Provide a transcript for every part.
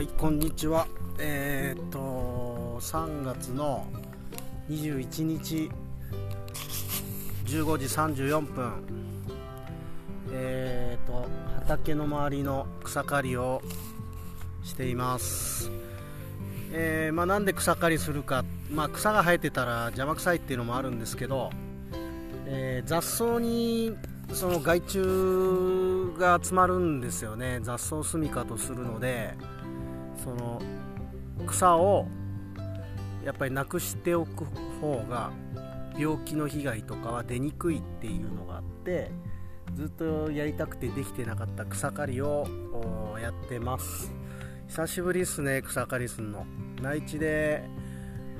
はいこんにちは。えー、っと3月の21日15時34分。えー、っと畑の周りの草刈りをしています。えー、まあ、なんで草刈りするか、まあ、草が生えてたら邪魔くさいっていうのもあるんですけど、えー、雑草にその害虫が集まるんですよね。雑草住みかとするのでその草をやっぱりなくしておく方が病気の被害とかは出にくいっていうのがあってずっとやりたくてできてなかった草刈りをやってます。久しぶりっすね草刈りすんの。内地で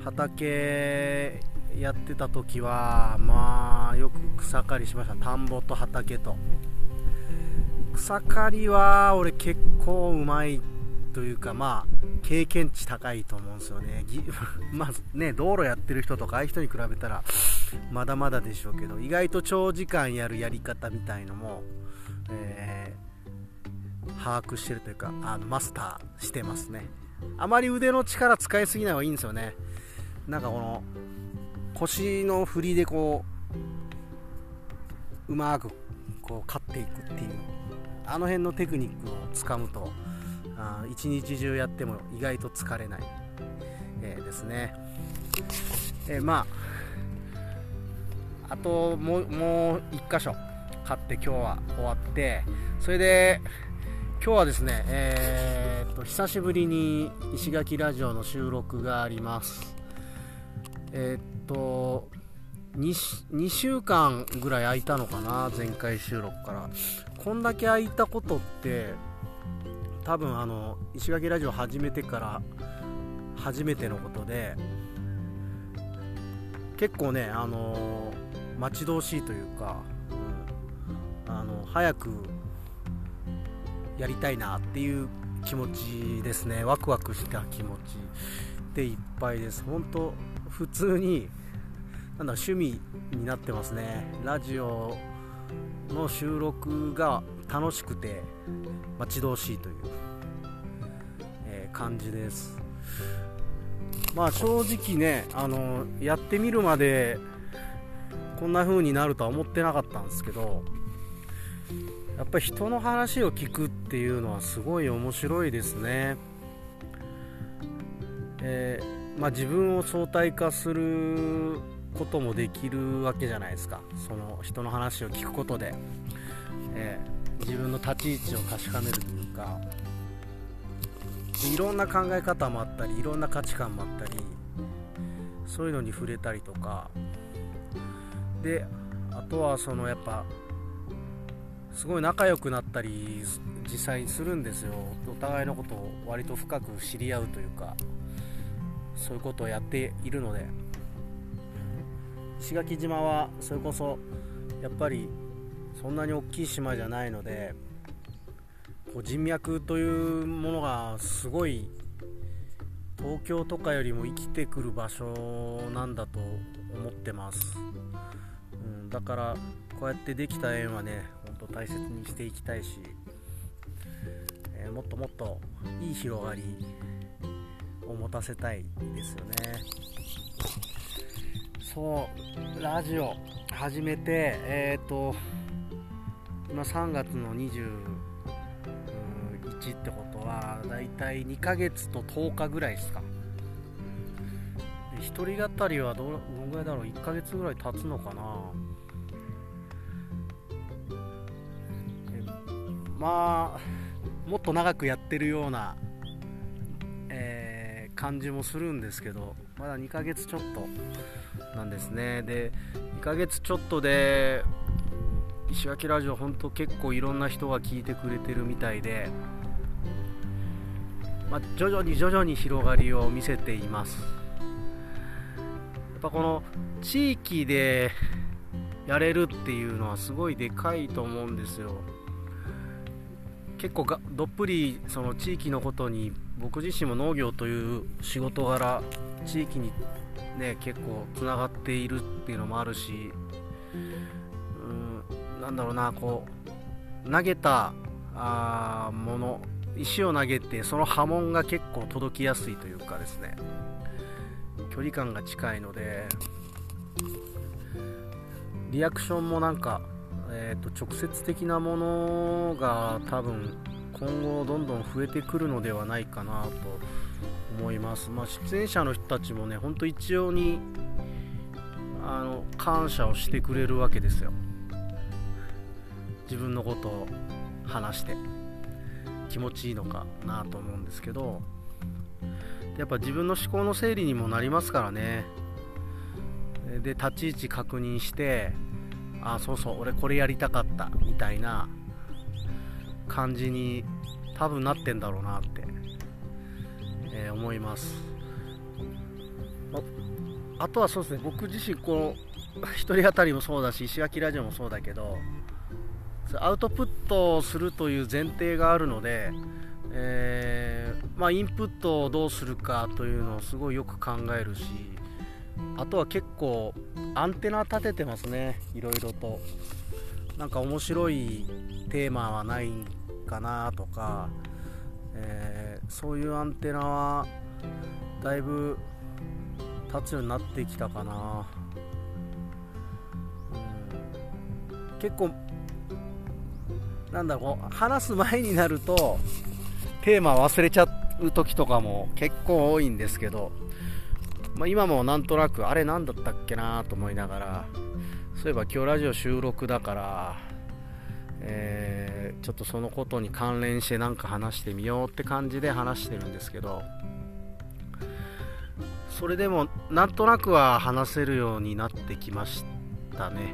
畑やってた時はまあよく草刈りしました。田んぼと畑と。草刈りは俺結構うまいというかまあ経験値高いと思うんですよね。まあね道路やってる人とかああいう人に比べたらまだまだでしょうけど意外と長時間やるやり方みたいのも、えー把握してるというかあのマスターしてますね。あまり腕の力使いすぎない方がいいんですよね。なんかこの腰の振りでこううまくこう勝っていくっていうあの辺のテクニックをつかむとあ一日中やっても意外と疲れない、えー、ですね、えー、まああともうもう1箇所買って今日は終わってそれで今日はですね、えー、っと久しぶりに石垣ラジオの収録があります。えー、っと2、2週間ぐらい空いたのかな、前回収録から。こんだけ空いたことって、多分あの石垣ラジオ始めてから初めてのことで、結構ね、あの待ち遠しいというか、うん、あの早くやりたいなっていう気持ちですね。ワクワクした気持ちでいっぱいです。本当普通になんだ趣味になってますね。ラジオの収録が楽しくて待ち遠しいという、えー、感じです。まあ正直ねあのやってみるまでこんな風になるとは思ってなかったんですけどやっぱり人の話を聞くっていうのはすごい面白いですね。えー、まあ、自分を相対化することもできるわけじゃないですか。その人の話を聞くことで、えー、自分の立ち位置を確かめるというかいろんな考え方もあったりいろんな価値観もあったりそういうのに触れたりとか。であとはそのやっぱすごい仲良くなったり実際するんですよ。お互いのことを割と深く知り合うというかそういうことをやっているので。石垣島はそれこそやっぱりそんなに大きい島じゃないのでこう人脈というものがすごい東京とかよりも生きてくる場所なんだと思ってます、うん、だからこうやってできた縁はね本当大切にしていきたいし、えー、もっともっといい広がりを持たせたいですよね。そうラジオ始めてえっ、ー、と今3月の21ってことはだいたい2ヶ月と10日ぐらいですか。一人語りはどのぐらいだろう？1ヶ月ぐらい経つのかな？まあもっと長くやってるような、えー、感じもするんですけどまだ2ヶ月ちょっとなんですね。で2ヶ月ちょっとで石垣ラジオ本当結構いろんな人が聞いてくれてるみたいで、まあ、徐々に徐々に広がりを見せています。やっぱこの地域でやれるっていうのはすごいでかいと思うんですよ。結構がどっぷりその地域のことに僕自身も農業という仕事柄地域にね結構つながっているっていうのもあるしなんだろうなこう投げたあもの石を投げてその波紋が結構届きやすいというかですね。距離感が近いのでリアクションもなんか、えー、と直接的なものが多分今後どんどん増えてくるのではないかなと思います、まあ、出演者の人たちもね本当一様にあの感謝をしてくれるわけですよ。自分のことを話して気持ちいいのかなと思うんですけどやっぱ自分の思考の整理にもなりますからね。で立ち位置確認してあそうそう俺これやりたかったみたいな感じに多分なってんだろうなって、えー、思います。あとはそうですね僕自身この1人当たりもそうだし石垣ラジオもそうだけどアウトプットをするという前提があるので、えー、まあ、インプットをどうするかというのをすごいよく考えるしあとは結構アンテナ立ててますねいろいろと。なんか面白いテーマはないかなとか、えー、そういうアンテナはだいぶ立つようになってきたかな、うん、結構なんだろう話す前になるとテーマ忘れちゃう時とかも結構多いんですけど、まあ、今もなんとなくあれ何だったっけなと思いながらそういえば今日ラジオ収録だから、えー、ちょっとそのことに関連して何か話してみようって感じで話してるんですけどそれでもなんとなくは話せるようになってきましたね。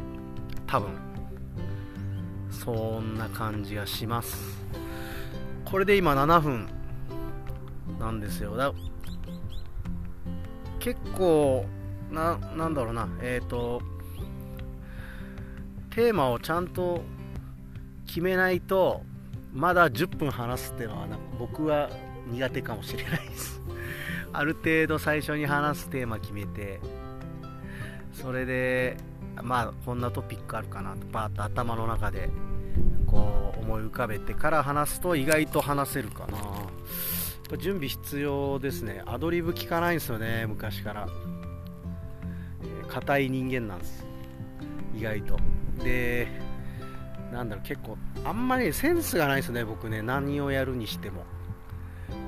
多分。そんな感じがします。これで今7分なんですよ。だ結構ななんだろうな。えっ、ー、とテーマをちゃんと決めないとまだ10分話すっていうのはな僕は苦手かもしれないです。ある程度最初に話すテーマ決めてそれでまあこんなトピックあるかなとパーッと頭の中でこう思い浮かべてから話すと意外と話せるかな。準備必要ですね。アドリブ聞かないんですよね昔から。硬、えー、い人間なんです。意外と。でなんだろう結構あんまりセンスがないですね僕ね。何をやるにしても。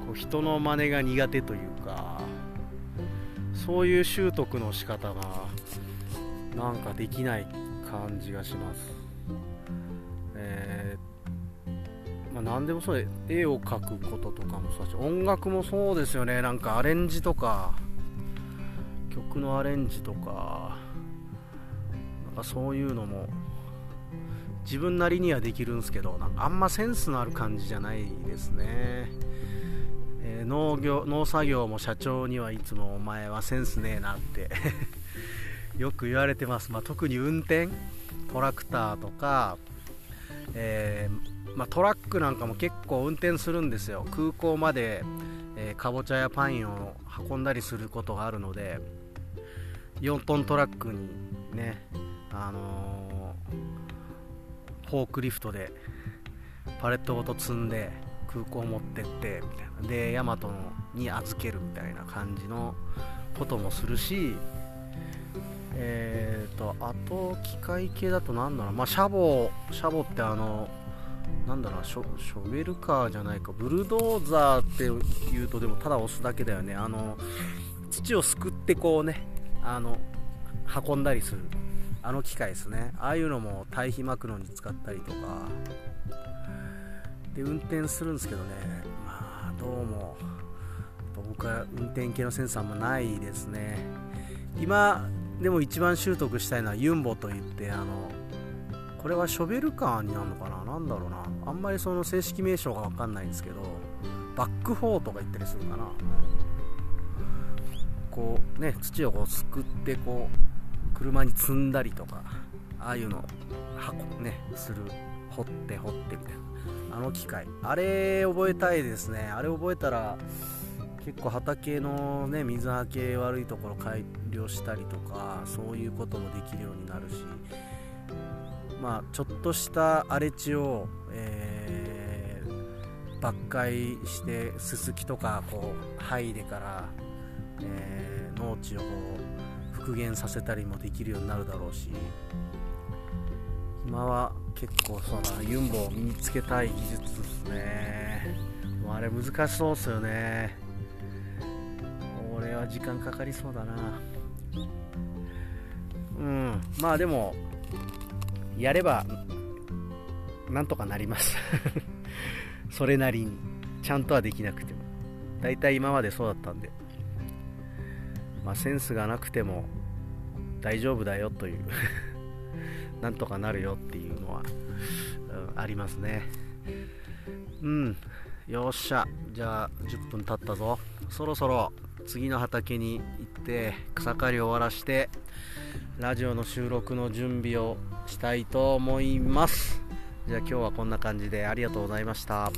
こう人の真似が苦手というか。そういう習得の仕方がなんかできない感じがします。えー、まあ、何でもそうで絵を描くこととかもそうだし音楽もそうですよね。なんかアレンジとか曲のアレンジとかなんかそういうのも自分なりにはできるんですけどなんかあんまセンスのある感じじゃないですね。え、農業農作業も社長にはいつもお前はセンスねえなって。よく言われてます、まあ、特に運転トラクターとか、えー、まあ、トラックなんかも結構運転するんですよ。空港まで、えー、かぼちゃやパインを運んだりすることがあるので4トントラックにね、あのー、フォークリフトでパレットごと積んで空港持ってってみたいな。でヤマトに預けるみたいな感じのこともするしえーとあと機械系だと何だろう。まあシャボシャボってあのなんだろうショベルカーじゃないか。ブルドーザーって言うとでもただ押すだけだよね。あの土をすくってこうねあの運んだりする。あの機械ですね。ああいうのも堆肥巻くのに使ったりとか。で運転するんですけどね。まあどうも僕は運転系のセンサーもないですね。今でも一番習得したいのはユンボといってあのこれはショベルカーになるのかな？何だろうな。あんまりその正式名称が分かんないんですけどバックホーとか言ったりするかな、こうね土をこうすくってこう車に積んだりとかああいうの箱ねする掘って掘ってみたいな。あの機械。あれ覚えたいですね。あれ覚えたら結構畑のね水はけ悪いところ改良したりとかそういうこともできるようになるしまあちょっとした荒れ地を、えー、伐採してススキとかこう剥いでから、えー、農地をこう復元させたりもできるようになるだろうし今は結構そうだユンボを身につけたい技術ですね。あれ難しそうですよね。は時間かかりそうだな。うん。まあでもやればなんとかなります。それなりに。ちゃんとはできなくても。大体今までそうだったんで。まあセンスがなくても大丈夫だよという。なんとかなるよっていうのは、うん、ありますね。うん。よっしゃ。じゃあ10分経ったぞ。そろそろ。次の畑に行って草刈りを終わらしてラジオの収録の準備をしたいと思いますじゃあ今日はこんな感じでありがとうございました。